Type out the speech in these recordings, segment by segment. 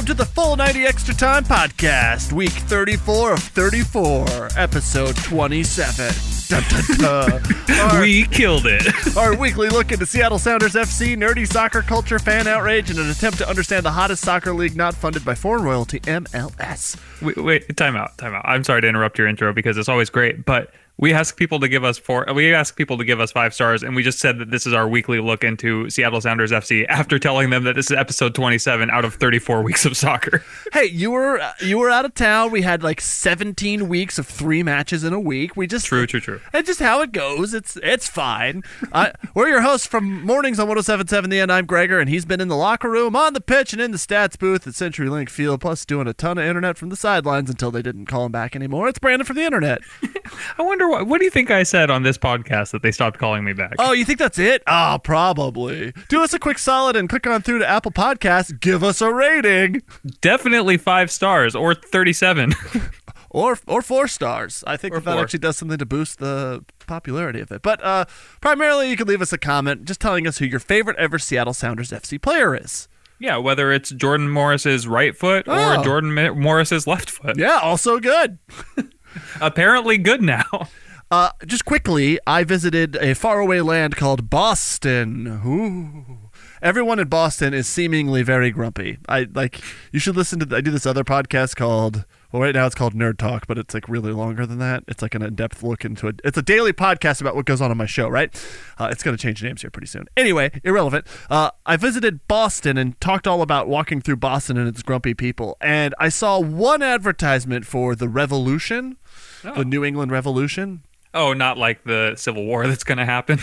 Welcome to the Full 90 Extra Time Podcast, week 34 of 34, episode 27. Dun, dun, dun. Our, We killed it. our weekly look into Seattle Sounders FC, nerdy soccer culture, fan outrage, and an attempt to understand the hottest soccer league not funded by foreign royalty, MLS. wait, wait, time out, time out. I'm sorry to interrupt your intro because it's always great, but we ask people to give us four. We ask people to give us five stars, and we just said that this is our weekly look into Seattle Sounders FC after telling them that this is episode 27 out of 34 weeks of soccer. Hey, you were you were out of town. We had like 17 weeks of three matches in a week. We just True, true, true. It's just how it goes. It's it's fine. I, we're your hosts from Mornings on 1077 The End. I'm Gregor, and he's been in the locker room, on the pitch, and in the stats booth at CenturyLink Field, plus doing a ton of internet from the sidelines until they didn't call him back anymore. It's Brandon from the internet. I wonder what. What do you think I said on this podcast that they stopped calling me back? Oh, you think that's it? Ah, probably. Do us a quick solid and click on through to Apple Podcasts. Give us a rating. Definitely five stars or 37. or or four stars. I think Or that, that four. actually does something to boost the popularity of it. But uh, primarily, you can leave us a comment just telling us who your favorite ever Seattle Sounders FC player is. yeah, whether it's Jordan Morris's right foot or Oh. Jordan Morris's left foot. Yeah, also good. Apparently good now. Uh, just quickly, I visited a faraway land called Boston. Ooh. Everyone in Boston is seemingly very grumpy. I like. You should listen to. I do this other podcast called. Well, right now it's called Nerd Talk, but it's like really longer than that. It's like an in-depth look into it. It's a daily podcast about what goes on on my show. Right? Uh, it's going to change names here pretty soon. Anyway, irrelevant. Uh, I visited Boston and talked all about walking through Boston and its grumpy people, and I saw one advertisement for the Revolution, the New England Revolution. Oh, not like the Civil War that's going to happen.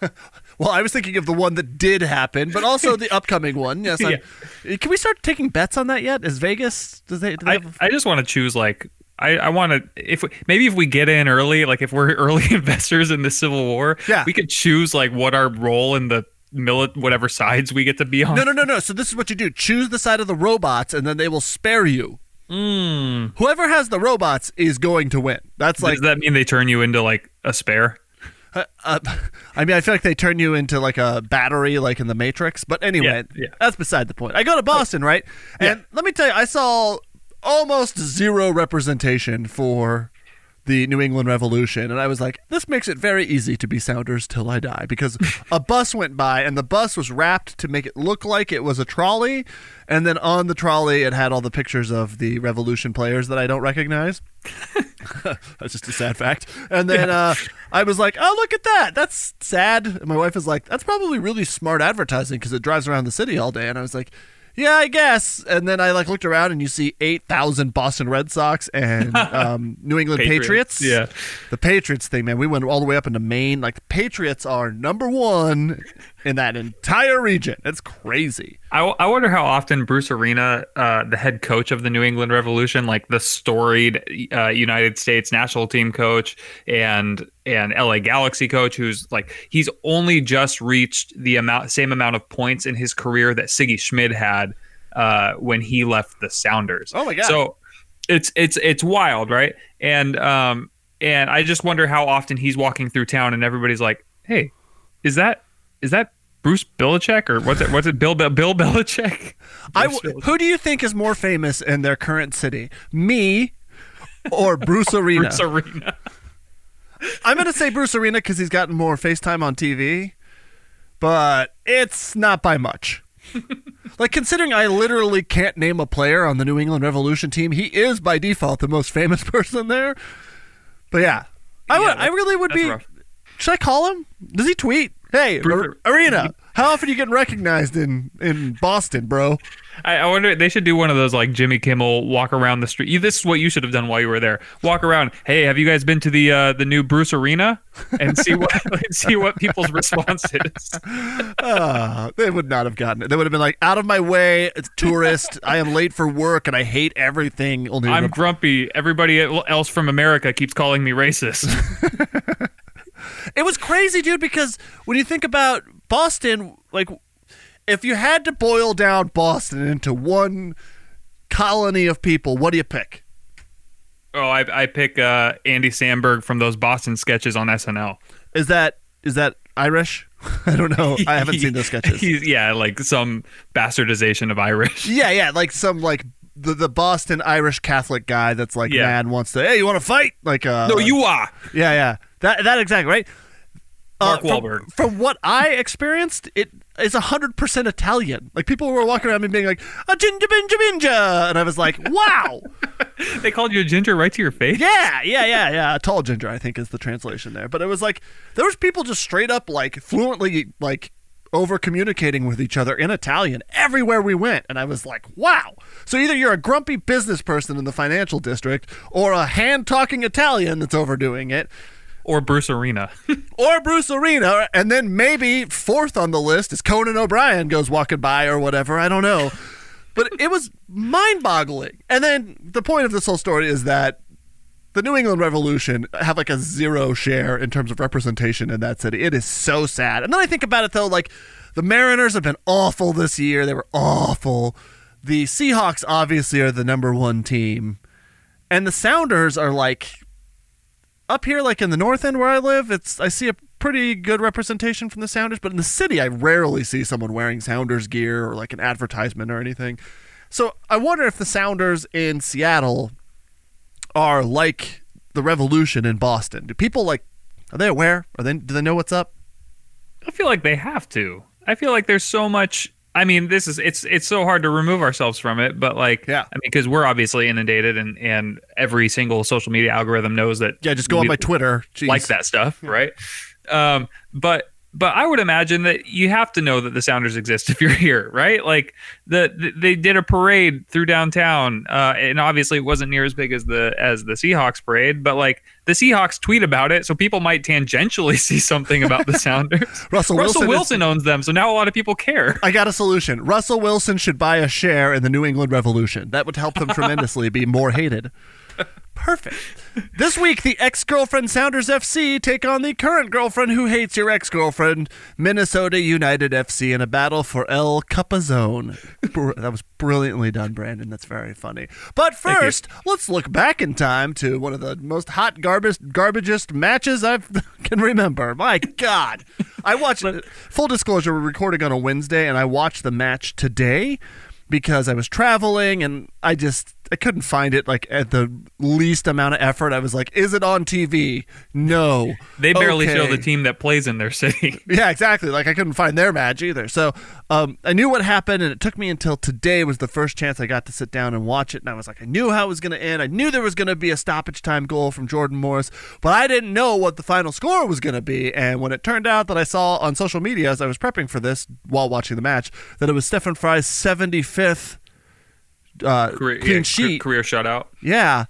Well, I was thinking of the one that did happen, but also the upcoming one. Yes. I'm- Can we start taking bets on that yet? Is Vegas? Does they? Do they I, have, I just want to choose like I, I want to if we, maybe if we get in early, like if we're early investors in the Civil War, Yeah. we could choose like what our role in the milit whatever sides we get to be on. no, no, no, no. So this is what you do: choose the side of the robots, and then they will spare you. Mm. Whoever has the robots is going to win. That's like. Does that mean they turn you into like a spare? Uh, uh, I mean, I feel like they turn you into like a battery, like in the Matrix. But anyway, Yeah, yeah. that's beside the point. I go to Boston, right? And let me tell you, I saw almost zero representation for the New England Revolution, and I was like, this makes it very easy to be Sounders till I die because a bus went by, and the bus was wrapped to make it look like it was a trolley, and then on the trolley it had all the pictures of the Revolution players that I don't recognize. That's just a sad fact. And then uh, I was like, oh, look at that. That's sad. And my wife is like, that's probably really smart advertising because it drives around the city all day. And I was like, yeah, I guess. And then I like looked around and you see 8,000 Boston Red Sox and um, New England Patriots. Patriots, yeah. The Patriots thing, man. We went all the way up into Maine. Like the Patriots are number one in that entire region. It's crazy. I, I wonder how often Bruce Arena, uh, the head coach of the New England Revolution, like the storied uh, United States national team coach and and LA Galaxy coach, who's like he's only just reached the amount same amount of points in his career that Sigi Schmid had uh, when he left the Sounders. Oh my God. So it's it's it's wild, right? And um and I just wonder how often he's walking through town and everybody's like, "Hey, is that is that Bruce Belichick or what's it? What's it? Bill Bill, Bill Belichick? I w- who do you think is more famous in their current city? Me or Bruce Arena? Bruce Arena. I'm going to say Bruce Arena because he's gotten more FaceTime on TV, but it's not by much. like, considering I literally can't name a player on the New England Revolution team, he is by default the most famous person there. But yeah, I, would, I really would be. rough. Should I call him? Does he tweet? Hey, Bruce- Arena, how often are you getting recognized in, in Boston, bro? I, I wonder they should do one of those like Jimmy Kimmel walk around the street. You, this is what you should have done while you were there. Walk around. Hey, have you guys been to the uh, the new Bruce Arena and see what see what people's response is? Uh, they would not have gotten it. They would have been like, out of my way, tourist. I am late for work and I hate everything. Only I'm grumpy. Everybody else from America keeps calling me racist. it was crazy, dude, because when you think about Boston, like, if you had to boil down Boston into one colony of people, what do you pick? oh, I, I pick uh, Andy Samberg from those Boston sketches on SNL. Is that is that Irish? I don't know. I haven't seen those sketches. He's yeah, like some bastardization of Irish. Yeah, yeah, like some like the, the Boston Irish Catholic guy that's like Yeah. mad wants to. Hey, you want to fight? Like uh, No, you are. Yeah, yeah. That that exactly right. Mark from- Wahlberg. From, what I experienced, it is hundred percent Italian. Like people were walking around me being like a ginger ginger, binja, and I was like, wow. They called you a ginger right to your face. Yeah, yeah, yeah, yeah. A tall ginger, I think, is the translation there. But it was like there was people just straight up like fluently like over communicating with each other in Italian everywhere we went, and I was like, wow. So either you're a grumpy business person in the financial district, or a hand talking Italian that's overdoing it, Or Bruce Arena. or Bruce Arena, and then maybe fourth on the list is Conan O'Brien goes walking by or whatever. I don't know. But it was mind boggling. And then the point of this whole story is that the New England Revolution have like a zero share in terms of representation in that city. It is so sad. And then I think about it though, like the Mariners have been awful this year. They were awful. The Seahawks obviously are the number one team. And the Sounders are like up here like in the north end where I live, it's I see a pretty good representation from the Sounders, but in the city I rarely see someone wearing Sounders gear or like an advertisement or anything. So I wonder if the Sounders in Seattle are like the revolution in Boston. Do people like are they aware? Are they do they know what's up? I feel like they have to. I feel like there's so much. I mean, this is it's it's so hard to remove ourselves from it, but like, Yeah. I mean, because we're obviously inundated, and and every single social media algorithm knows that. Yeah, just go on my Twitter. Jeez. like that stuff, right? Um, but but I would imagine that you have to know that the Sounders exist if you're here, right? Like the, the they did a parade through downtown, uh, and obviously it wasn't near as big as the as the Seahawks parade, but like the Seahawks tweet about it, so people might tangentially see something about the Sounders. Russell Russell Wilson is- owns them, so now a lot of people care. I got a solution. Russell Wilson should buy a share in the New England Revolution. That would help them tremendously be more hated. Perfect. This week, the ex girlfriend Sounders FC take on the current girlfriend who hates your ex girlfriend, Minnesota United FC, in a battle for El Capazone. That was brilliantly done, Brandon. That's very funny. But first, let's look back in time to one of the most hot, garbage, garbagest matches I can remember. My God. I watched, full disclosure, we're recording on a Wednesday, and I watched the match today because I was traveling and I just I couldn't find it like at the least amount of effort. I was like, is it on TV? No. They barely show the team that plays in their city. Yeah, exactly. Like I couldn't find their match either. So um, I knew what happened, and it took me until today was the first chance I got to sit down and watch it. And I was like, I knew how it was going to end. I knew there was going to be a stoppage time goal from Jordan Morris, but I didn't know what the final score was going to be. And when it turned out that I saw on social media as I was prepping for this while watching the match that it was Stefan Frei's 75th uh, Career, clean yeah, sheet, career shutout. yeah.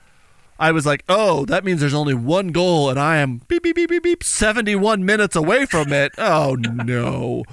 I was like, oh, that means there's only one goal, and I am beep beep beep beep beep 71 minutes away from it. Oh no.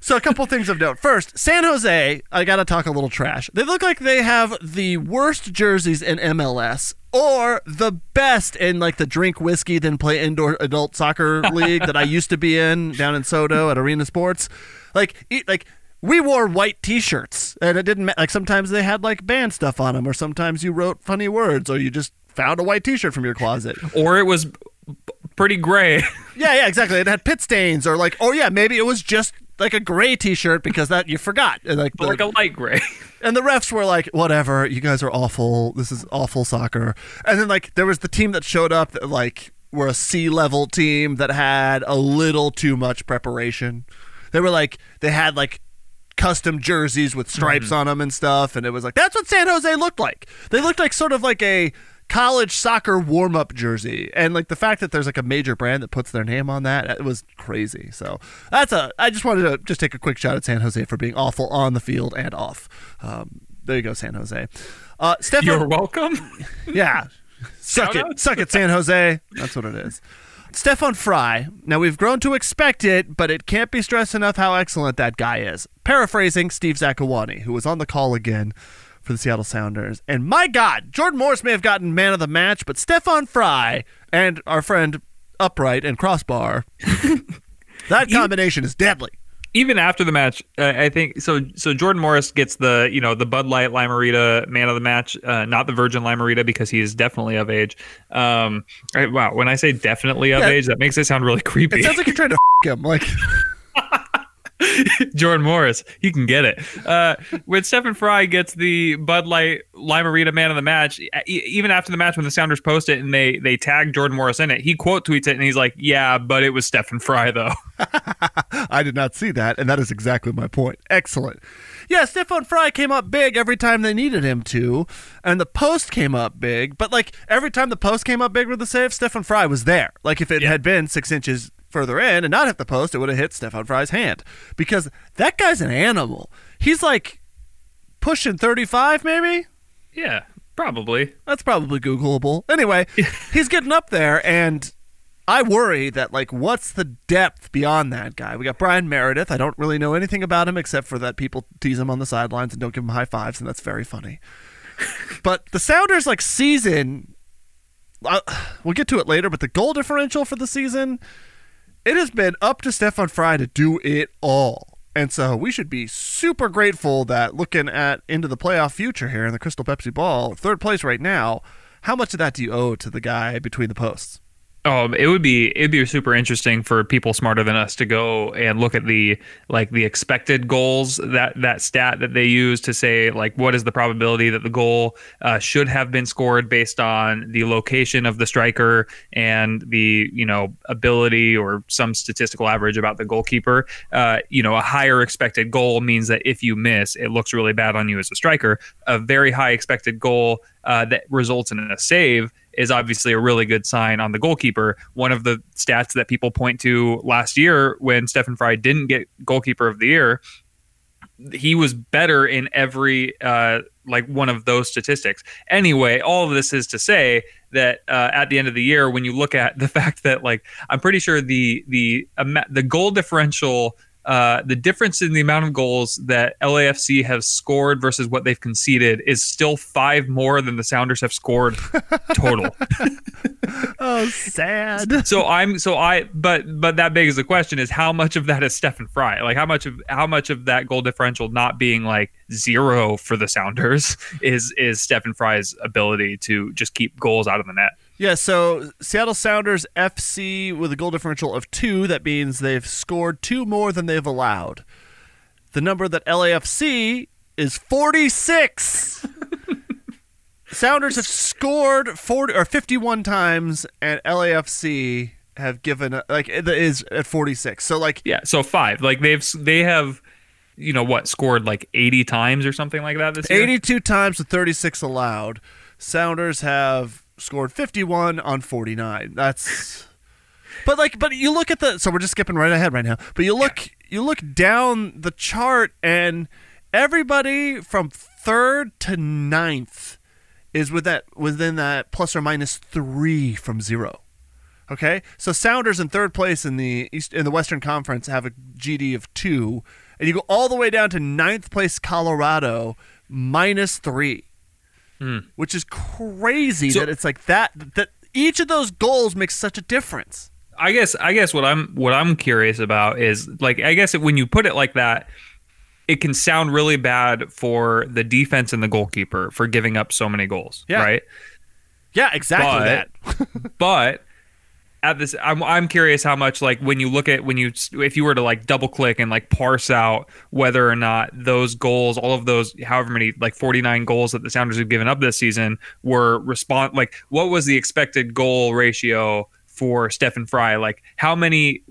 So a couple things of note. First, San Jose, I gotta talk a little trash. They look like they have the worst jerseys in MLS, or the best in like the drink whiskey then play indoor adult soccer league that I used to be in down in SoDo at Arena Sports. Like, like we wore white T-shirts, and it didn't ma- like sometimes they had like band stuff on them, or sometimes you wrote funny words, or you just found a white T-shirt from your closet. Or it was pretty gray. Yeah, yeah, exactly. It had pit stains, or like, oh yeah, maybe it was just like a gray T-shirt because that you forgot. And, Like, the, like a light gray. and the refs were like, whatever, you guys are awful. This is awful soccer. And then like there was the team that showed up that like were a C level team that had a little too much preparation. They were like they had like custom jerseys with stripes on them and stuff, and it was like that's what San Jose looked like. They looked like sort of like a college soccer warm up jersey, and like the fact that there's like a major brand that puts their name on that, it was crazy. So that's a. I just wanted to just take a quick shot at San Jose for being awful on the field and off. Um, there you go, San Jose. Uh, Stefan, You're welcome. yeah. Suck it. Shout-outs? Suck it, San Jose. That's what it is. Stefan Frei. Now, we've grown to expect it, but it can't be stressed enough how excellent that guy is. Paraphrasing Steve Zakuani, who was on the call again for the Seattle Sounders. And my God, Jordan Morris may have gotten man of the match, but Stefan Frei and our friend Upright and Crossbar, that combination is deadly. Even after the match, uh, I think so. So Jordan Morris gets the you know the Bud Light Lime-A-Rita man of the match, uh, not the Virgin Lime-A-Rita because he is definitely of age. Um, I, wow, when I say definitely of Yeah. age, that makes it sound really creepy. It sounds like you're trying to f- him. Like, Jordan Morris, he can get it. Uh, when Stefan Frei gets the Bud Light Lime-A-Rita man of the match, e- even after the match when the Sounders post it and they they tag Jordan Morris in it, he quote tweets it and he's like, "Yeah, but it was Stefan Frei though." I did not see that, and that is exactly my point. Excellent. Yeah, Stefan Frei came up big every time they needed him to, and the post came up big. But like every time the post came up big with the save, Stefan Frei was there. Like if it had been six inches further in and not hit the post, it would have hit Stefan Frei's hand because that guy's an animal. He's like pushing thirty-five, maybe. yeah, probably. That's probably Googleable. Anyway, he's getting up there, and I worry that like, what's the depth beyond that guy? We got Bryan Meredith. I don't really know anything about him except for that people tease him on the sidelines and don't give him high fives, and that's very funny. but the Sounders like season, uh, we'll get to it later. But the goal differential for the season, it has been up to Stefan Frei to do it all. And so we should be super grateful that looking at into the playoff future here in the Crystal Pepsi Ball, third place right now, how much of that do you owe to the guy between the posts? Oh, it would be it'd be super interesting for people smarter than us to go and look at the like the expected goals that that stat that they use to say like what is the probability that the goal uh, should have been scored based on the location of the striker and the you know ability or some statistical average about the goalkeeper. Uh, you know, a higher expected goal means that if you miss, it looks really bad on you as a striker. A very high expected goal uh, that results in a save is obviously a really good sign on the goalkeeper. One of the stats that people point to last year when Stefan Frei didn't get goalkeeper of the year, he was better in every uh, like one of those statistics. Anyway, all of this is to say that uh, at the end of the year, when you look at the fact that like I'm pretty sure the the ama- the goal differential. Uh, the difference in the amount of goals that LAFC has scored versus what they've conceded is still five more than the Sounders have scored total. Oh, sad. so I'm so I but but that begs the question is how much of that is Stefan Frei? Like how much of how much of that goal differential not being like zero for the Sounders is is Stefan Frei's ability to just keep goals out of the net? Yeah, so Seattle Sounders FC with a goal differential of two. That means they've scored two more than they've allowed. The number that LAFC is 46. Sounders have scored 40 or 51 times, and LAFC have given like it is at 46. So like Yeah, so five. Like they've they have you know what scored like 80 times or something like that this year. 82 times with 36 allowed. Sounders have scored 51 on 49. That's But like but you look at the so we're just skipping right ahead right now. But you look you look down the chart and everybody from 3rd to ninth is with that within that plus or minus 3 from 0. Okay? So Sounders in third place in the East in the Western Conference have a GD of 2 and you go all the way down to ninth place Colorado minus 3 Hmm. which is crazy So- that it's like that that each of those goals makes such a difference. I guess I guess what I'm what I'm curious about is like I guess when you put it like that, it can sound really bad for the defense and the goalkeeper for giving up so many goals, Yeah. right? Yeah, exactly But- that. But at this, I'm I'm curious how much like when you look at when you if you were to like double click and like parse out whether or not those goals, all of those, however many like 49 goals that the Sounders have given up this season were respond like what was the expected goal ratio for Stefan Frei? Like how many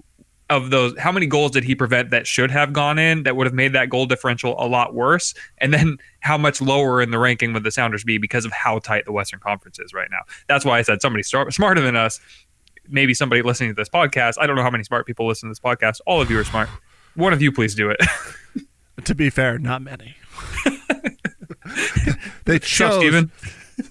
of those how many goals did he prevent that should have gone in that would have made that goal differential a lot worse and then how much lower in the ranking would the sounders be because of how tight the western conference is right now that's why i said somebody smarter than us maybe somebody listening to this podcast i don't know how many smart people listen to this podcast. All of you are smart. One of you please do it. To be fair, not many. they chose steven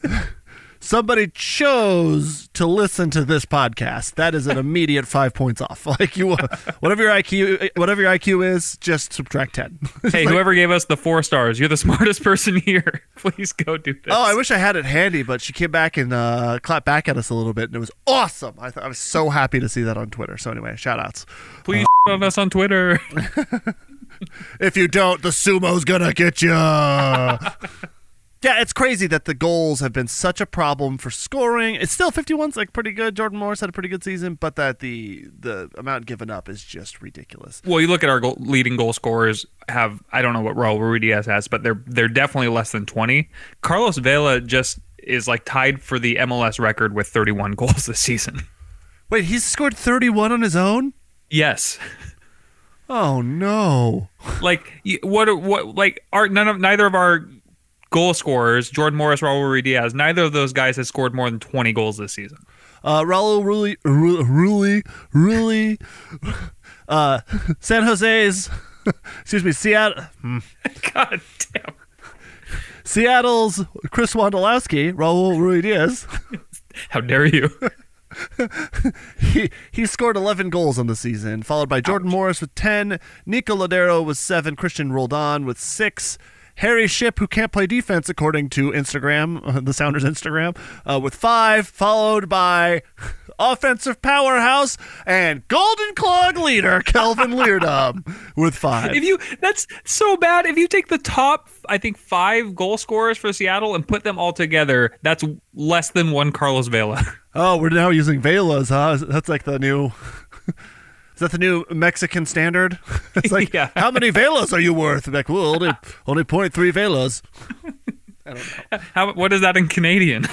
somebody chose to listen to this podcast, that is an immediate five points off. Like you, whatever your IQ, whatever your IQ is, just subtract ten. Hey, whoever gave us the four stars, you're the smartest person here. Please go do this. Oh, I wish I had it handy, but she came back and uh, clapped back at us a little bit, and it was awesome. I, th- I was so happy to see that on Twitter. So anyway, shout outs. Please on us on Twitter. If you don't, the sumo's gonna get you. Yeah, it's crazy that the goals have been such a problem for scoring. It's still 51's like pretty good. Jordan Morris had a pretty good season, but that the the amount given up is just ridiculous. Well, you look at our goal, leading goal scorers have I don't know what Raul Ruidiaz has, but they're they're definitely less than 20. Carlos Vela just is like tied for the MLS record with 31 goals this season. Wait, he's scored 31 on his own? Yes. Oh no. Like what what like are none of neither of our goal scorers, Jordan Morris, Raul Ruidiaz, neither of those guys has scored more than 20 goals this season. Uh, Raul Rulli, Rulli, Rulli, uh, San Jose's, excuse me, Seattle, God damn. Seattle's Chris Wondolowski, Raul Ruidiaz. How dare you? he he scored 11 goals on the season, followed by Jordan Morris with 10, Nico Lodeiro with 7, Cristian Roldan with 6, Harry Shipp, who can't play defense according to Instagram, the Sounders Instagram, uh, with 5, followed by offensive powerhouse and Golden Clog leader Kelvin Leerdam with 5. If you that's so bad. If you take the top, I think five goal scorers for Seattle and put them all together, that's less than one Carlos Vela. Oh, we're now using velas, huh? That's like the new. Is that the new Mexican standard? It's like, Yeah. how many velas are you worth? Like, well, only only point three velas. I don't know. How what is that in Canadian?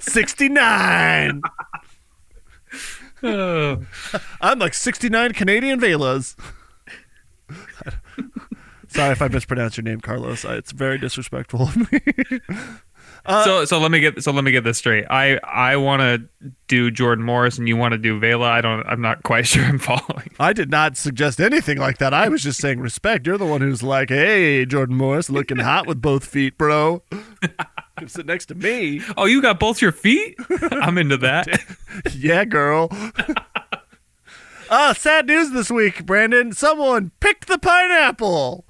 Sixty nine. Oh. I'm like sixty nine Canadian velas. Sorry if I mispronounced your name, Carlos. I- It's very disrespectful of me. So so let me get so let me get this straight. I I want to do Jordan Morris and you want to do Vela. I don't. I'm not quite sure I'm following. I did not suggest anything like that. I was just saying respect. You're the one who's like, hey, Jordan Morris, looking hot with both feet, bro. Come sit next to me. Oh, you got both your feet? I'm into that. Yeah, girl. uh, sad news this week, Brandon. Someone picked the pineapple.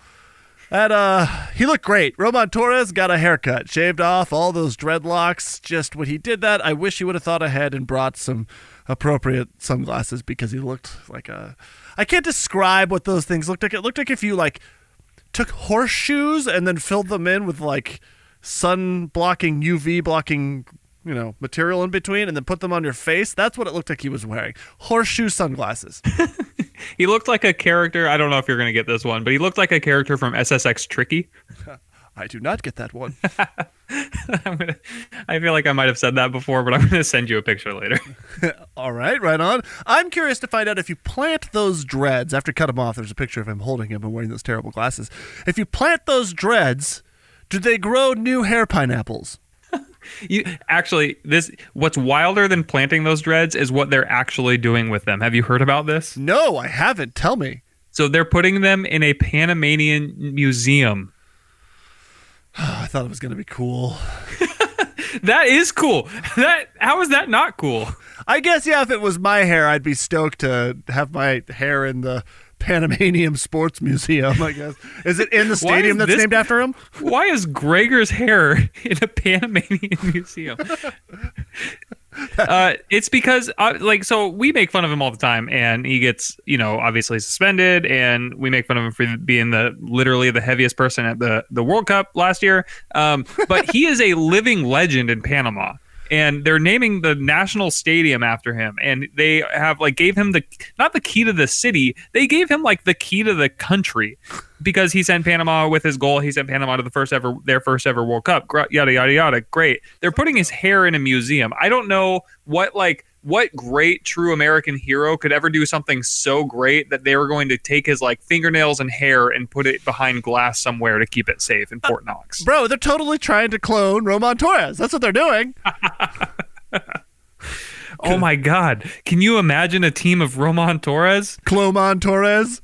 And uh he looked great. Roman Torres got a haircut, shaved off all those dreadlocks. Just when he did that, I wish he would have thought ahead and brought some appropriate sunglasses because he looked like a I can't describe what those things looked like. It looked like if you like took horseshoes and then filled them in with like sun blocking UV blocking you know material in between and then put them on your face that's what it looked like he was wearing horseshoe sunglasses He looked like a character. I don't know if you're gonna get this one, but he looked like a character from SSX Tricky. i do not get that one I'm gonna, I feel like I might have said that before, but I'm gonna send you a picture later. all right right on i'm curious to find out if you plant those dreads after cut them off there's a picture of him holding him and wearing those terrible glasses if you plant those dreads do they grow new hair pineapples You actually, this what's wilder than planting those dreads is what they're actually doing with them. Have you heard about this? no i haven't tell me So they're putting them in a Panamanian museum. i thought it was going to be cool That is cool. That how is that not cool? I guess yeah, if it was my hair, I'd be stoked to have my hair in the Panamanian Sports Museum. I guess is it in the stadium that's this- named after him? Why is Gregor's hair in a Panamanian museum? uh, it's because uh, like so we make fun of him all the time, and he gets you know obviously suspended, and we make fun of him for being the literally the heaviest person at the the World Cup last year. Um, but he is a living legend in Panama. And they're naming the national stadium after him, and they have like gave him the not the key to the city, they gave him like the key to the country because he sent Panama with his goal. He sent Panama to the first ever, their first ever World Cup. Yada yada yada. Great. They're putting his hair in a museum. I don't know what like what great true American hero could ever do something so great that they were going to take his like fingernails and hair and put it behind glass somewhere to keep it safe in Fort Knox. Bro, they're totally trying to clone Roman Torres. That's what they're doing. Oh my God! Can you imagine a team of Roman Torres? Clomon Torres.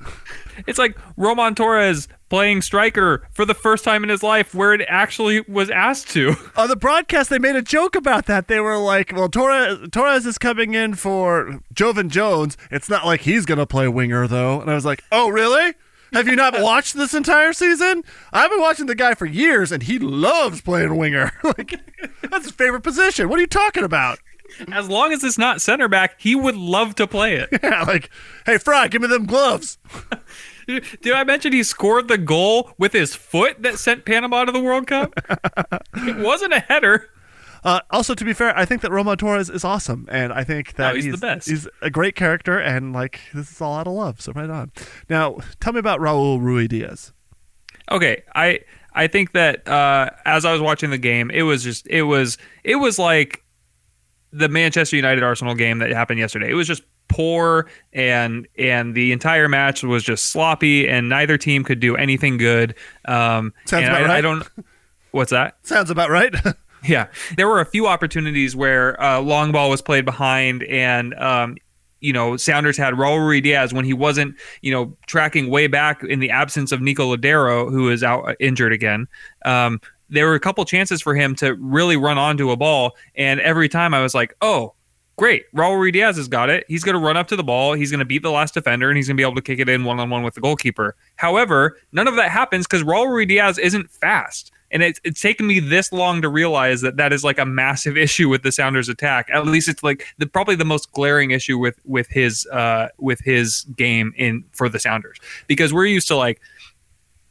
it's like Roman Torres playing striker for the first time in his life where it actually was asked to. On the broadcast, they made a joke about that. They were like, well, Torres, Torres is coming in for Joevin Jones. It's not like he's going to play winger, though. And I was like, oh, really? Have you not watched this entire season? I've been watching the guy for years, and he loves playing winger. like, that's his favorite position. What are you talking about? As long as it's not center back, he would love to play it. Yeah, like, hey, Frei, give me them gloves. Did I mention he scored the goal with his foot that sent Panama to the World Cup? it wasn't a header. Uh, also, to be fair, I think that Roman Torres is awesome, and I think that Oh, he's the best. He's a great character, and like this is all out of love. So right on. Now, tell me about Raul Ruidiaz. Okay, I I think that uh, as I was watching the game, it was just it was it was like the Manchester United Arsenal game that happened yesterday. It was just poor and and the entire match was just sloppy and neither team could do anything good. Um, Sounds and about I, I don't. What's that? Sounds about right. Yeah, there were a few opportunities where uh, long ball was played behind, and um, you know Sounders had Raul Ruiz Diaz when he wasn't, you know, tracking way back in the absence of Nico Lodeiro, who is out uh, injured again. Um, there were a couple chances for him to really run onto a ball, and every time I was like, oh. Great. Raul Diaz has got it. He's going to run up to the ball. He's going to beat the last defender, and he's going to be able to kick it in one on one with the goalkeeper. However, none of that happens because Raul Diaz isn't fast. And it's, it's taken me this long to realize that that is like a massive issue with the Sounders attack. At least it's like the probably the most glaring issue with with his uh with his game in for the Sounders because we're used to like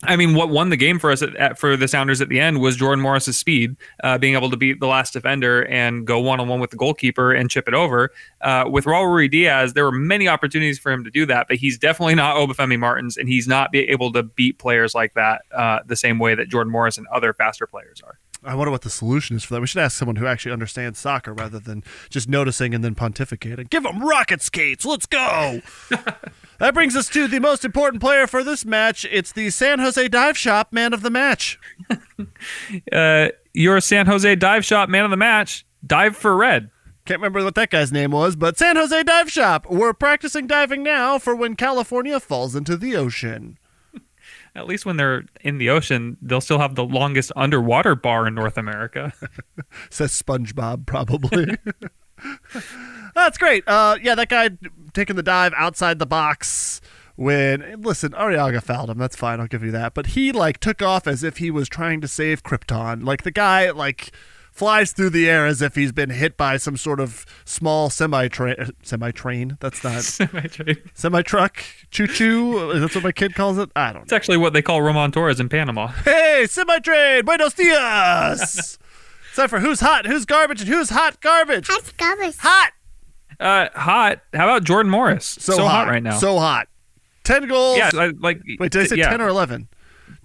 I mean, what won the game for us at, at, for the Sounders at the end was Jordan Morris's speed, uh, being able to beat the last defender and go one on one with the goalkeeper and chip it over. Uh, with Raul Ruiz Diaz, there were many opportunities for him to do that, but he's definitely not Obafemi Martins, and he's not be able to beat players like that uh, the same way that Jordan Morris and other faster players are. I wonder what the solution is for that. We should ask someone who actually understands soccer rather than just noticing and then pontificating. Give them rocket skates. Let's go. that brings us to the most important player for this match. It's the San Jose Dive Shop man of the match. Uh, your San Jose dive shop man of the match, dive for red. Can't remember what that guy's name was, but San Jose Dive Shop. We're practicing diving now for when California falls into the ocean. At least when they're in the ocean, they'll still have the longest underwater bar in North America. Says SpongeBob, probably. That's great. Uh, yeah, that guy taking the dive outside the box when listen, Arreaga fouled him. That's fine. I'll give you that. But he like took off as if he was trying to save Krypton. Like the guy like flies through the air as if he's been hit by some sort of small semi train. Semi train. That's not semi train. semi truck. Choo choo. That's what my kid calls it. I don't know. It's actually what they call Roman Torres in Panama. Hey, semi train. Buenos dias. Time for who's hot, who's garbage, and who's hot garbage. Hot garbage. Hot. Uh, hot. How about Jordan Morris? So, hot. right now. So hot. 10 goals. yeah, like Wait, did I say yeah. 10 or 11?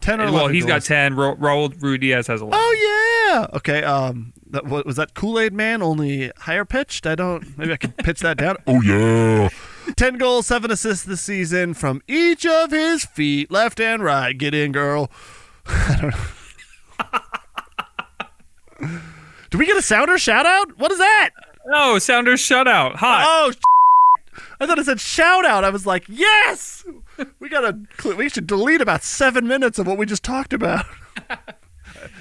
10 or 11. Well, he's got ten. Ra- Raul Ruiz Diaz has eleven. Oh, yeah. Okay. Um, that, what, was that Kool Aid Man only higher pitched? I don't. Maybe I could pitch that down. Oh, yeah. 10 goals, 7 assists this season from each of his feet, left and right. Get in, girl. I don't know. Do we get a sounder shout out? What is that? Oh, Sounders shutout. Hot. Oh, I thought it said shout out. I was like, yes, we gotta. We should delete about seven minutes of what we just talked about.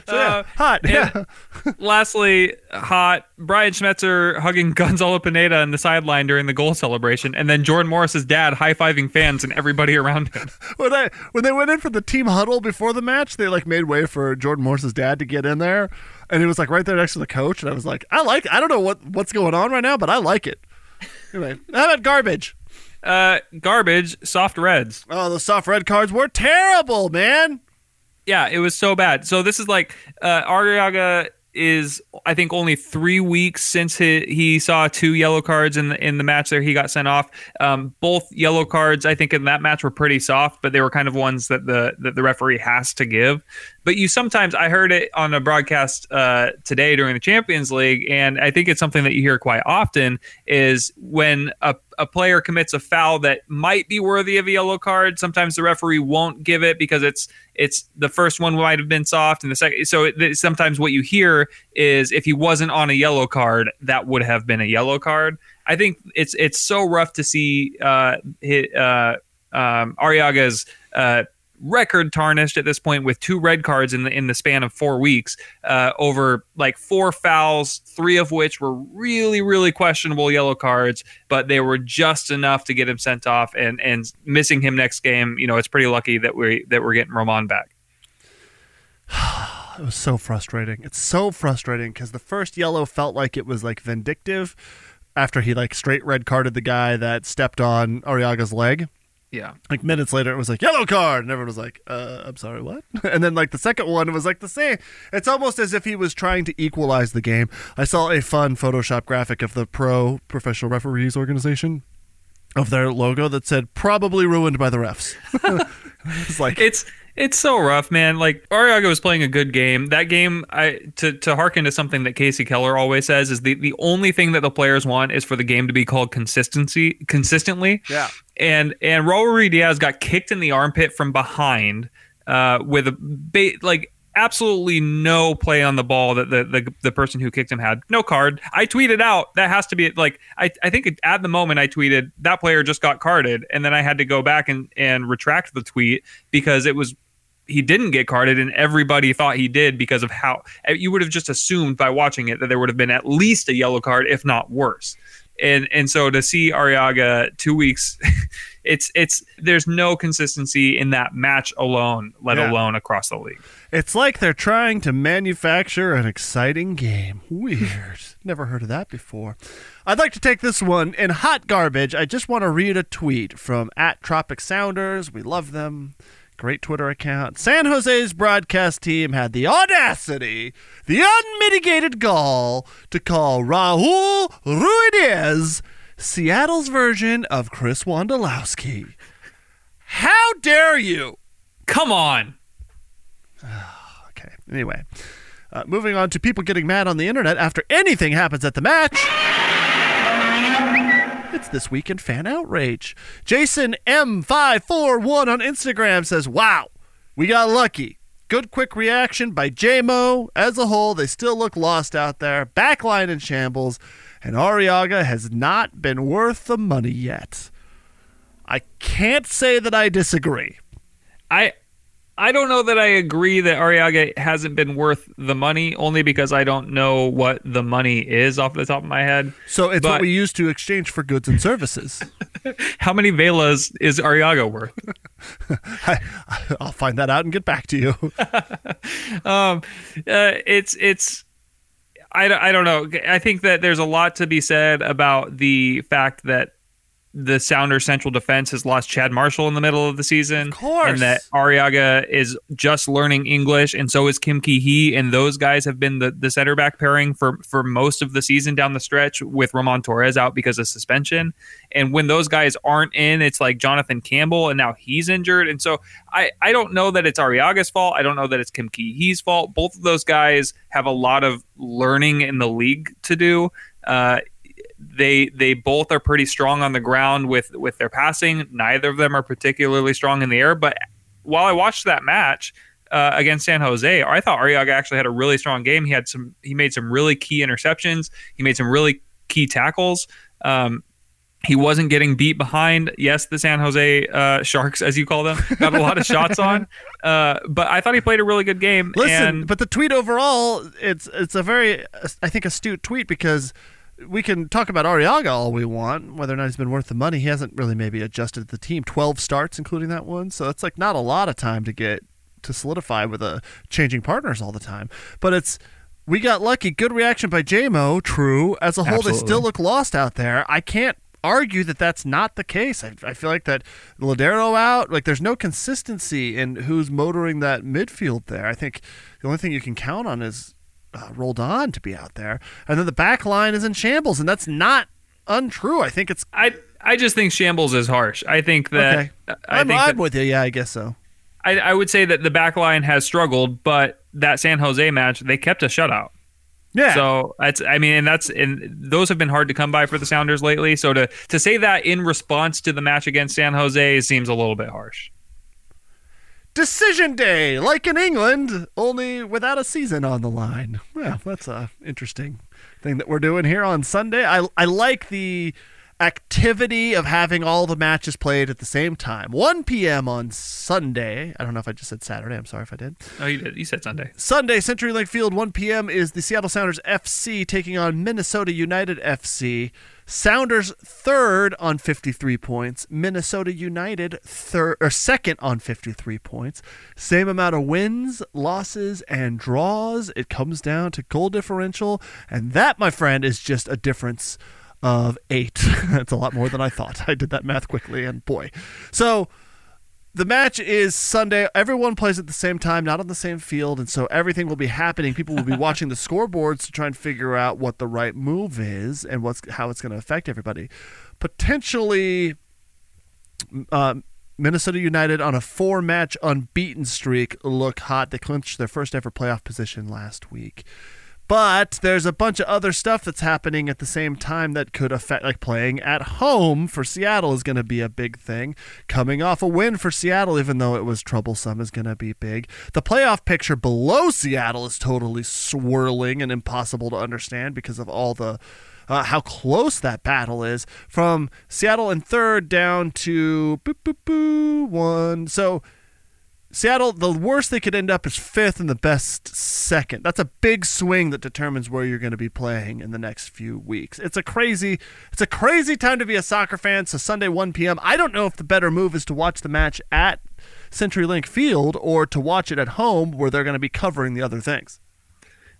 so yeah, Uh, hot. Yeah. Lastly, hot. Brian Schmetzer hugging Gonzalo Pineda on the sideline during the goal celebration, and then Jordan Morris's dad high fiving fans and everybody around him. when I when they went in for the team huddle before the match, they like made way for Jordan Morris's dad to get in there, and he was like right there next to the coach, and I was like, I like. I don't know what what's going on right now, but I like it. Anyway, how about garbage? Uh, garbage. Soft Reds. Oh, the soft red cards were terrible, man. Yeah, it was so bad. So this is like uh, Arreaga is I think only three weeks since he, he saw two yellow cards in the in the match there he got sent off. Um, both yellow cards I think in that match were pretty soft, but they were kind of ones that the that the referee has to give. But you sometimes I heard it on a broadcast uh, today during the Champions League, and I think it's something that you hear quite often is when a a player commits a foul that might be worthy of a yellow card. Sometimes the referee won't give it because it's it's the first one might have been soft, and the second. So it, sometimes what you hear is if he wasn't on a yellow card, that would have been a yellow card. I think it's it's so rough to see uh, hit, uh, Um, Arreaga's uh, record tarnished at this point with two red cards in the in the span of four weeks uh, over like four fouls, three of which were really really questionable yellow cards, but they were just enough to get him sent off. And and missing him next game, you know, it's pretty lucky that we that we're getting Roman back. it was so frustrating. It's so frustrating because the first yellow felt like it was like vindictive after he like straight red carded the guy that stepped on Arreaga's leg. Yeah. Like minutes later, it was like yellow card, and everyone was like, uh, "I'm sorry, what?" And then like the second one was like the same. It's almost as if he was trying to equalize the game. I saw a fun Photoshop graphic of the Pro Professional Referees Organization of their logo that said "probably ruined by the refs." it's like it's it's so rough, man. Like Arreaga was playing a good game. That game, I to to harken to something that Kasey Keller always says is the the only thing that the players want is for the game to be called consistency consistently. Yeah. And and Raul Diaz got kicked in the armpit from behind uh, with a ba- like absolutely no play on the ball that the, the the person who kicked him had. No card. I tweeted out that has to be like i, I think at the moment i tweeted that player just got carded and then i had to go back and and retract the tweet because it was he didn't get carded and everybody thought he did because of how you would have just assumed by watching it that there would have been at least a yellow card if not worse and and so to see Arreaga two weeks, it's it's there's no consistency in that match alone, let yeah. alone across the league. It's like they're trying to manufacture an exciting game. Weird. Never heard of that before. I'd like to take this one in hot garbage. I just want to read a tweet from at Tropic Sounders. We love them. Great Twitter account. San Jose's broadcast team had the audacity, the unmitigated gall to call Raul Ruidíaz Seattle's version of Chris Wondolowski. How dare you? Come on. okay. Anyway, uh, moving on to people getting mad on the internet after anything happens at the match. It's This Week in Fan Outrage. Jason M541 on Instagram says, Wow, we got lucky. Good quick reaction by JMO. As a whole, they still look lost out there. Backline in shambles. And Arreaga has not been worth the money yet. I can't say that I disagree. I I don't know that I agree that Arreaga hasn't been worth the money, only because I don't know what the money is off the top of my head. So it's but, what we use to exchange for goods and services. how many Velas is Arreaga worth? I, will find that out and get back to you. um, uh, it's it's. I, I don't know. I think that there's a lot to be said about the fact that the Sounder central defense has lost Chad Marshall in the middle of the season. Of course. And that Arreaga is just learning English, and so is Kim Ki Hee. And those guys have been the, the center back pairing for, for most of the season down the stretch with Roman Torres out because of suspension. And when those guys aren't in, it's like Jonathan Campbell, and now he's injured. And so I, I don't know that it's Arreaga's fault. I don't know that it's Kim Ki Hee's fault. Both of those guys have a lot of learning in the league to do. Uh, they they both are pretty strong on the ground with with their passing. Neither of them are particularly strong in the air. But while I watched that match uh, against San Jose, I thought Arreaga actually had a really strong game. He had some he made some really key interceptions. He made some really key tackles. Um, he wasn't getting beat behind. Yes, the San Jose uh, Sharks, as you call them, got a lot of shots on. Uh, but I thought he played a really good game. Listen, and- but the tweet overall, it's it's a very, I think, astute tweet because we can talk about Arreaga all we want, whether or not he's been worth the money. He hasn't really maybe adjusted the team. Twelve starts, including that one, so that's like not a lot of time to get to solidify with a changing partners all the time. But it's we got lucky. Good reaction by JMO. True. As a whole, Absolutely. they still look lost out there. I can't argue that that's not the case. I, I feel like that Lodeiro out, like there's no consistency in who's motoring that midfield there. I think the only thing you can count on is uh, on to be out there, and then the back line is in shambles, and that's not untrue. I think it's. I I just think shambles is harsh. I think that. Okay. I am think I'm with you. Yeah, I guess so. I, I would say that the back line has struggled, but that San Jose match they kept a shutout. Yeah. So that's I mean, and that's and those have been hard to come by for the Sounders lately. So to to say that in response to the match against San Jose seems a little bit harsh. Decision Day, like in England, only without a season on the line. Well, that's a interesting thing that we're doing here on Sunday. I I like the activity of having all the matches played at the same time. 1 p.m. on Sunday. I don't know if I just said Saturday. I'm sorry if I did. Oh, you did. You said Sunday. Sunday, CenturyLink Field, 1 p.m. is the Seattle Sounders FC taking on Minnesota United FC. Sounders third on 53 points. Minnesota United third or second on 53 points. Same amount of wins, losses, and draws. It comes down to goal differential, and that, my friend, is just a difference of eight. That's a lot more than I thought. I did that math quickly, and boy, so the match is Sunday. Everyone plays at the same time, not on the same field, and so everything will be happening. People will be watching the scoreboards to try and figure out what the right move is and what's how it's going to affect everybody. Potentially, uh, Minnesota United on a four-match unbeaten streak look hot. They clinched their first ever playoff position last week. But there's a bunch of other stuff that's happening at the same time that could affect, like playing at home for Seattle is going to be a big thing. Coming off a win for Seattle, even though it was troublesome, is going to be big. The playoff picture below Seattle is totally swirling and impossible to understand because of all the. Uh, how close that battle is from Seattle in third down to boop, boop, boop, one. So Seattle, the worst they could end up is fifth and the best second. That's a big swing that determines where you're going to be playing in the next few weeks. It's a crazy, it's a crazy time to be a soccer fan. So Sunday 1 p.m. I don't know if the better move is to watch the match at CenturyLink Field or to watch it at home where they're going to be covering the other things.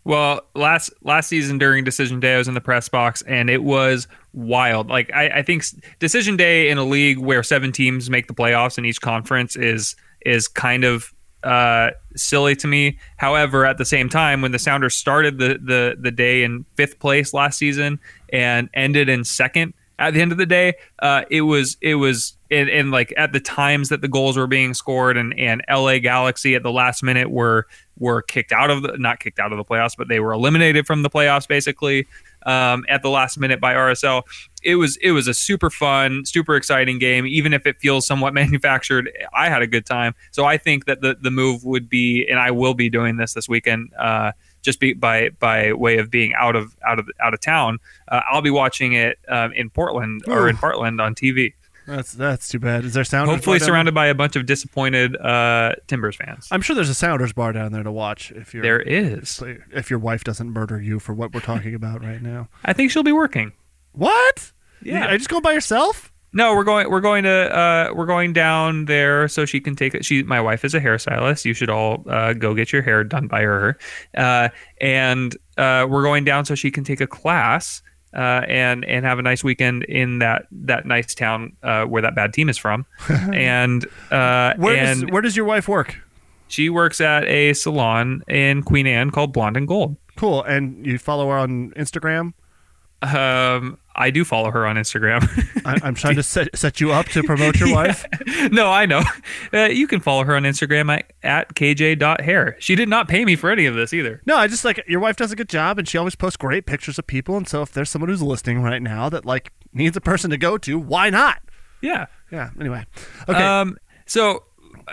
Well, last last season during decision day, I was in the press box, and it was wild. Like I, I think decision day in a league where seven teams make the playoffs in each conference is is kind of uh, silly to me. However, at the same time, when the Sounders started the the the day in fifth place last season and ended in second, at the end of the day, uh, it was it was and, and like at the times that the goals were being scored and and LA Galaxy at the last minute were were kicked out of the not kicked out of the playoffs, but they were eliminated from the playoffs basically um, at the last minute by RSL. It was it was a super fun, super exciting game, even if it feels somewhat manufactured. I had a good time, so I think that the the move would be, and I will be doing this this weekend. Uh, just be by by way of being out of out of out of town. Uh, I'll be watching it um, in Portland Ooh. or in Portland on TV. That's that's too bad. Is there sound? Hopefully, surrounded by a bunch of disappointed uh, Timbers fans. I'm sure there's a Sounders bar down there to watch if you're there is if your wife doesn't murder you for what we're talking about right now. I think she'll be working. What? Yeah, are you just going by yourself? No, we're going. We're going to. Uh, we're going down there so she can take it. She, my wife, is a hairstylist. You should all uh, go get your hair done by her. Uh, and uh, we're going down so she can take a class uh, and and have a nice weekend in that that nice town uh, where that bad team is from. and uh, where and does, where does your wife work? She works at a salon in Queen Anne called Blonde and Gold. Cool. And you follow her on Instagram? Um, I do follow her on Instagram. I, am trying to set, set you up to promote your wife. No, I know. Uh, you can follow her on Instagram at, at kj.hair. She did not pay me for any of this either. No, I just like your wife does a good job and she always posts great pictures of people. And so if there's someone who's listening right now that like needs a person to go to, why not? Yeah. Yeah. Anyway. Okay. Um, so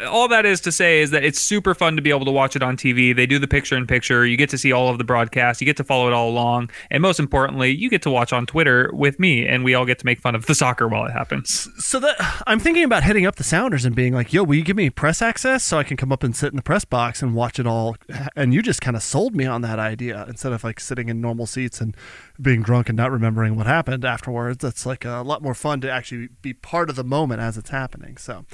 all that is to say is that it's super fun to be able to watch it on TV. They do the picture in picture. You get to see all of the broadcasts. You get to follow it all along. And most importantly, you get to watch on Twitter with me and we all get to make fun of the soccer while it happens. So that I'm thinking about hitting up the Sounders and being like, "Yo, will you give me press access so I can come up and sit in the press box and watch it all?" And you just kind of sold me on that idea instead of like sitting in normal seats and being drunk and not remembering what happened afterwards. That's like a lot more fun to actually be part of the moment as it's happening. So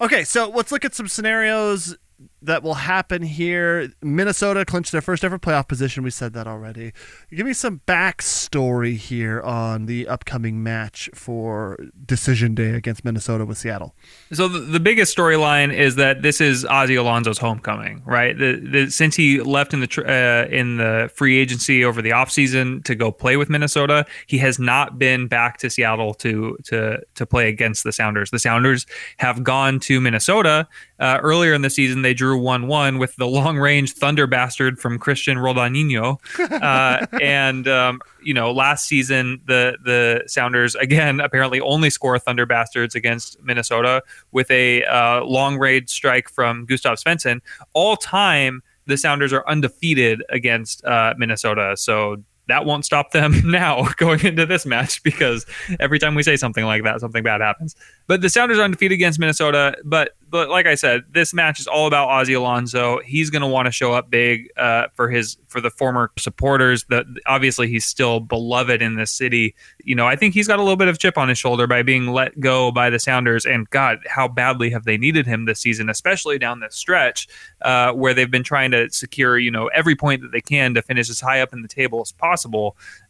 Okay, so let's look at some scenarios that will happen here. Minnesota clinched their first ever playoff position. We said that already. Give me some backstory here on the upcoming match for decision day against Minnesota with Seattle. So the, the biggest storyline is that this is Ozzie Alonso's homecoming, right? The, the, since he left in the uh, in the free agency over the offseason to go play with Minnesota, he has not been back to Seattle to to to play against the Sounders. The Sounders have gone to Minnesota uh, earlier in the season. They drew 1 1 with the long range Thunder Bastard from Cristian Roldanino. Uh, and, um, you know, last season, the, the Sounders, again, apparently only score Thunder Bastards against Minnesota with a uh, long range strike from Gustav Svensson. All time, the Sounders are undefeated against uh, Minnesota. So that won't stop them now going into this match because every time we say something like that, something bad happens. But the Sounders are undefeated against Minnesota. But but like I said, this match is all about Ozzy Alonso. He's going to want to show up big uh, for his for the former supporters. That obviously he's still beloved in the city. You know, I think he's got a little bit of chip on his shoulder by being let go by the Sounders. And God, how badly have they needed him this season, especially down this stretch uh, where they've been trying to secure you know every point that they can to finish as high up in the table as possible.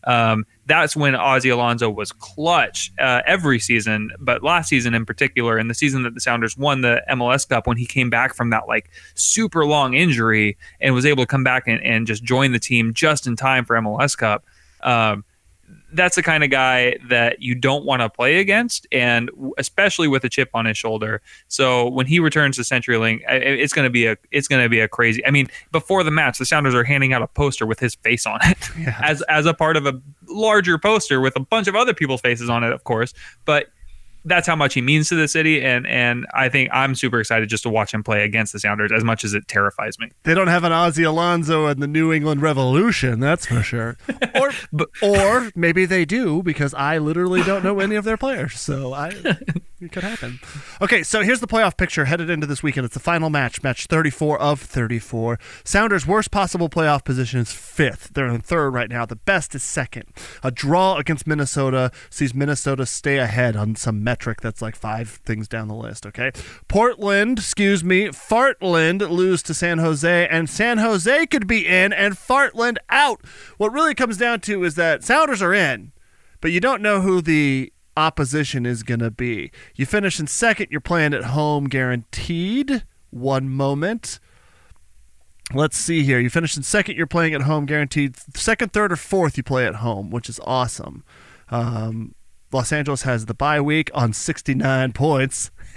Um, that's when Ozzy Alonso was clutch uh, every season, but last season in particular, and the season that the Sounders won the MLS Cup, when he came back from that like super long injury and was able to come back and, and just join the team just in time for MLS Cup. Um, that's the kind of guy that you don't want to play against, and especially with a chip on his shoulder. So when he returns to CenturyLink, it's going to be a it's going to be a crazy. I mean, before the match, the Sounders are handing out a poster with his face on it yeah. as as a part of a larger poster with a bunch of other people's faces on it, of course. But that's how much he means to the city and and I think I'm super excited just to watch him play against the Sounders as much as it terrifies me. They don't have an Ozzy Alonso and the New England Revolution, that's for sure. or but, or maybe they do because I literally don't know any of their players. So I it could happen. Okay, so here's the playoff picture headed into this weekend. It's the final match, match 34 of 34. Sounders' worst possible playoff position is 5th. They're in 3rd right now. The best is 2nd. A draw against Minnesota sees Minnesota stay ahead on some metric that's like five things down the list, okay? Portland, excuse me, Fartland lose to San Jose, and San Jose could be in and Fartland out. What really comes down to is that Sounders are in, but you don't know who the opposition is going to be. You finish in second, you're playing at home guaranteed. One moment. Let's see here. You finish in second, you're playing at home guaranteed. Second, third, or fourth, you play at home, which is awesome. Um, Los Angeles has the bye week on 69 points.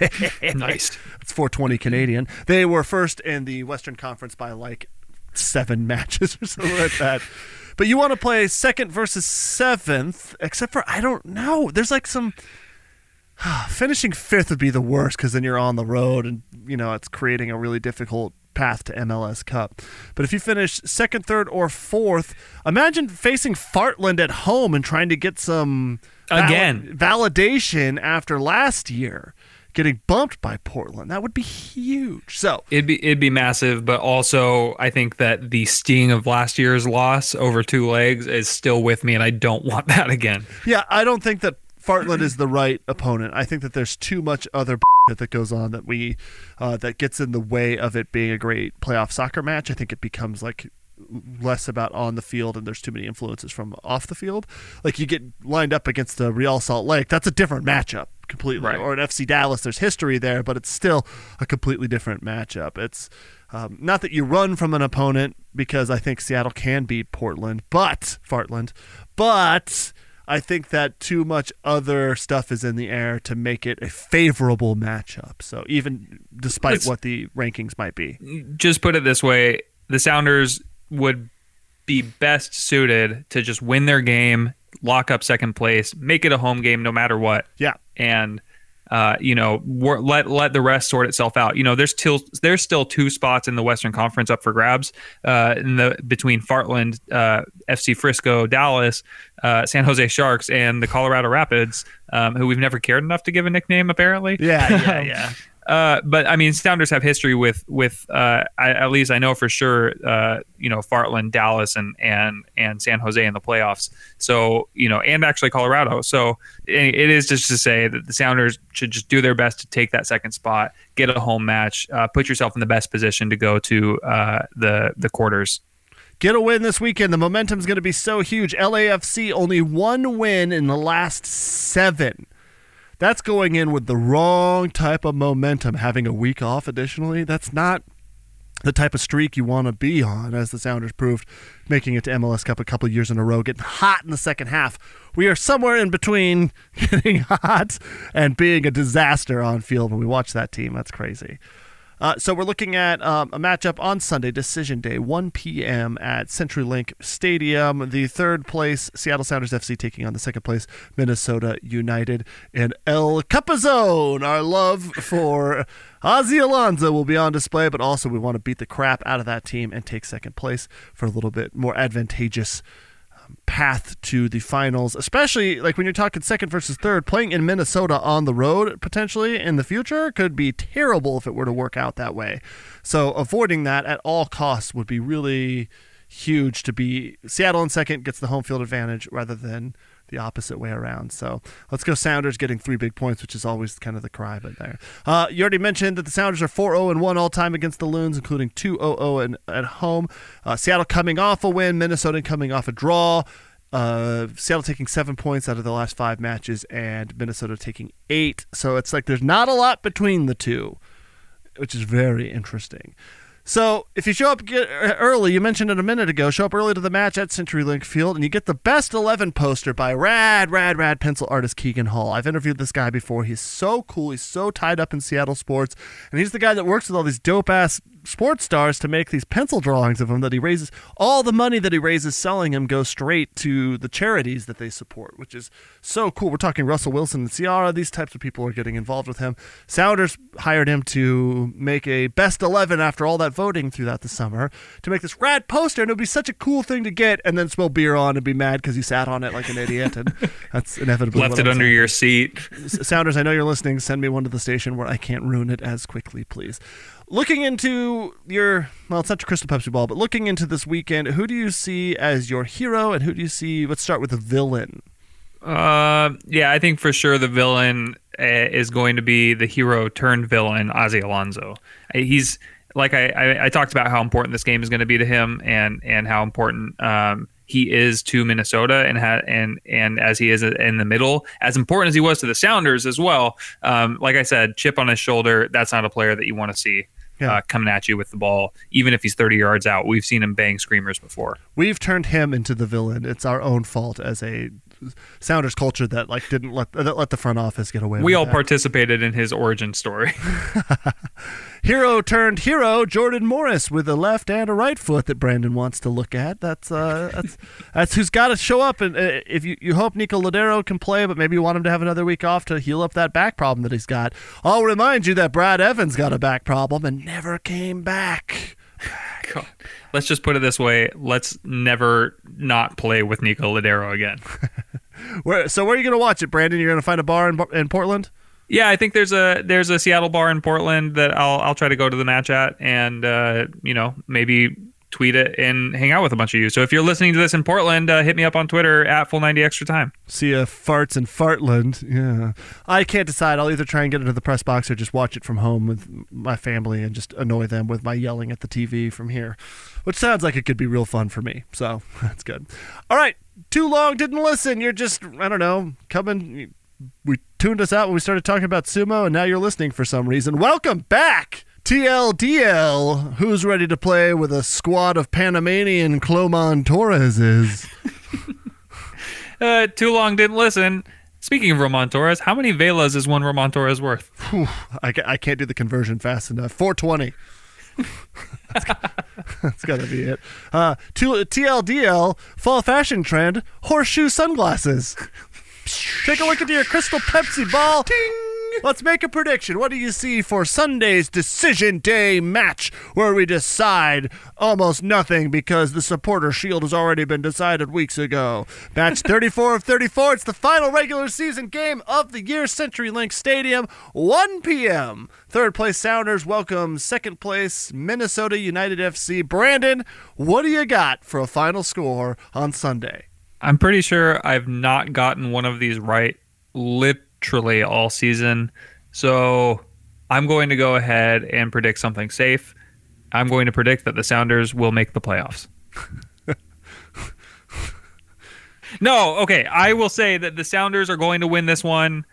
nice. It's 420 Canadian. They were first in the Western Conference by like seven matches or something like that. But you want to play second versus seventh, except for I don't know. There's like some finishing fifth would be the worst because then you're on the road and you know it's creating a really difficult path to MLS Cup. But if you finish second, third, or fourth, imagine facing Fartland at home and trying to get some again val- validation after last year. Getting bumped by Portland, that would be huge. So it'd be it'd be massive, but also I think that the sting of last year's loss over two legs is still with me, and I don't want that again. Yeah, I don't think that Fartland is the right opponent. I think that there's too much other that goes on that we uh, that gets in the way of it being a great playoff soccer match. I think it becomes like less about on the field and there's too many influences from off the field. Like you get lined up against the Real Salt Lake, that's a different matchup completely. Right. Or an FC Dallas, there's history there, but it's still a completely different matchup. It's um, not that you run from an opponent because I think Seattle can beat Portland, but Fartland, but I think that too much other stuff is in the air to make it a favorable matchup. So even despite Let's, what the rankings might be, just put it this way: the Sounders would be best suited to just win their game, lock up second place, make it a home game no matter what. Yeah, and uh, you know, let let the rest sort itself out. You know, there's still there's still two spots in the Western Conference up for grabs uh, in the between Fartland, uh, FC Frisco, Dallas, uh, San Jose Sharks, and the Colorado Rapids, um, who we've never cared enough to give a nickname, apparently. Yeah, yeah, yeah. Uh, but I mean, Sounders have history with with uh, I, at least I know for sure. Uh, you know, Fartland, Dallas, and and and San Jose in the playoffs. So you know, and actually Colorado. So it is just to say that the Sounders should just do their best to take that second spot, get a home match, uh, put yourself in the best position to go to uh, the the quarters. Get a win this weekend. The momentum is going to be so huge. LAFC only one win in the last seven. That's going in with the wrong type of momentum. Having a week off, additionally, that's not the type of streak you want to be on, as the Sounders proved, making it to MLS Cup a couple years in a row, getting hot in the second half. We are somewhere in between getting hot and being a disaster on field when we watch that team. That's crazy. Uh, so we're looking at um, a matchup on Sunday, Decision Day, 1 p.m. at CenturyLink Stadium. The third place, Seattle Sounders FC, taking on the second place, Minnesota United. And El Capizone, our love for Ozzy Alonso will be on display, but also we want to beat the crap out of that team and take second place for a little bit more advantageous path to the finals, especially like when you're talking second versus third, playing in Minnesota on the road potentially in the future could be terrible if it were to work out that way. So avoiding that at all costs would be really huge to be Seattle in second gets the home field advantage rather than the opposite way around. So let's go Sounders getting three big points, which is always kind of the cry, but there. Uh, you already mentioned that the Sounders are 4 0 and 1 all time against the Loons, including 2 0 at home. Uh, Seattle coming off a win, Minnesota coming off a draw. Uh, Seattle taking seven points out of the last five matches, and Minnesota taking eight. So it's like there's not a lot between the two, which is very interesting. So if you show up uh, early, you mentioned it a minute ago, show up early to the match at CenturyLink Field, and you get the best 11 poster by rad, rad, rad pencil artist Keegan Hall. I've interviewed this guy before. He's so cool. He's so tied up in Seattle sports, and he's the guy that works with all these dope ass sports stars to make these pencil drawings of him that he raises. All the money that he raises selling him goes straight to the charities that they support, which is so cool. We're talking Russell Wilson and Ciara. These types of people are getting involved with him. Sounders hired him to make a best 11 after all that voting throughout the summer to make this rad poster, and it would be such a cool thing to get and then spill beer on and be mad because he sat on it like an idiot. And that's inevitably left it under your seat. Sounders, I know you're listening. Send me one to the station where I can't ruin it as quickly, please looking into your well it's not your crystal pepsi ball but looking into this weekend who do you see as your hero and who do you see let's start with the villain uh yeah i think for sure the villain uh, is going to be the hero turned villain ozzy alonso he's like I, I, I talked about how important this game is going to be to him and and how important um he is to Minnesota and ha- and and as he is in the middle, as important as he was to the Sounders as well. Um, like I said, chip on his shoulder. That's not a player that you want to see yeah. uh, coming at you with the ball, even if he's 30 yards out. We've seen him bang screamers before. We've turned him into the villain. It's our own fault as a Sounders culture that like didn't let that let the front office get away. We all that. participated in his origin story. hero turned hero, Jordan Morris with a left and a right foot that Brandon wants to look at. That's uh, that's that's who's got to show up. And uh, if you you hope Nico Lodeiro can play, but maybe you want him to have another week off to heal up that back problem that he's got. I'll remind you that Brad Evans got a back problem and never came back. God. Let's just put it this way: let's never not play with Nico Lodeiro again. where, so where are you going to watch it, Brandon? You're going to find a bar in, in Portland? Yeah, I think there's a there's a Seattle bar in Portland that I'll I'll try to go to the match at, and uh, you know maybe tweet it and hang out with a bunch of you. So if you're listening to this in Portland, uh, hit me up on Twitter at full ninety extra time. See ya farts in Fartland. Yeah, I can't decide. I'll either try and get into the press box or just watch it from home with my family and just annoy them with my yelling at the TV from here, which sounds like it could be real fun for me. So that's good. All right, too long didn't listen. You're just I don't know coming. We tuned us out when we started talking about sumo, and now you're listening for some reason. Welcome back. TLDL, who's ready to play with a squad of Panamanian Clomon Torreses? uh, too long didn't listen. Speaking of Roman Torres, how many Velas is one Roman Torres worth? Whew, I, I can't do the conversion fast enough. 420. that's got to be it. Uh, TLDL, fall fashion trend, horseshoe sunglasses. Take a look into your crystal Pepsi ball. Ting! Let's make a prediction. What do you see for Sunday's Decision Day match where we decide almost nothing because the supporter shield has already been decided weeks ago? Match 34 of 34. It's the final regular season game of the year, CenturyLink Stadium, 1 p.m. Third place Sounders welcome second place Minnesota United FC. Brandon, what do you got for a final score on Sunday? I'm pretty sure I've not gotten one of these right literally all season. So I'm going to go ahead and predict something safe. I'm going to predict that the Sounders will make the playoffs. no, okay. I will say that the Sounders are going to win this one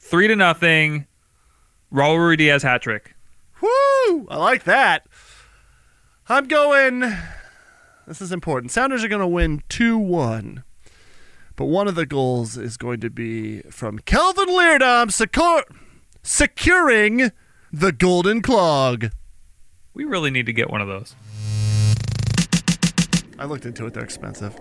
three to nothing. Raul Ruidiaz hat trick. Woo! I like that. I'm going this is important. Sounders are going to win 2 1. But one of the goals is going to be from Kelvin secure, securing the Golden Clog. We really need to get one of those. I looked into it, they're expensive.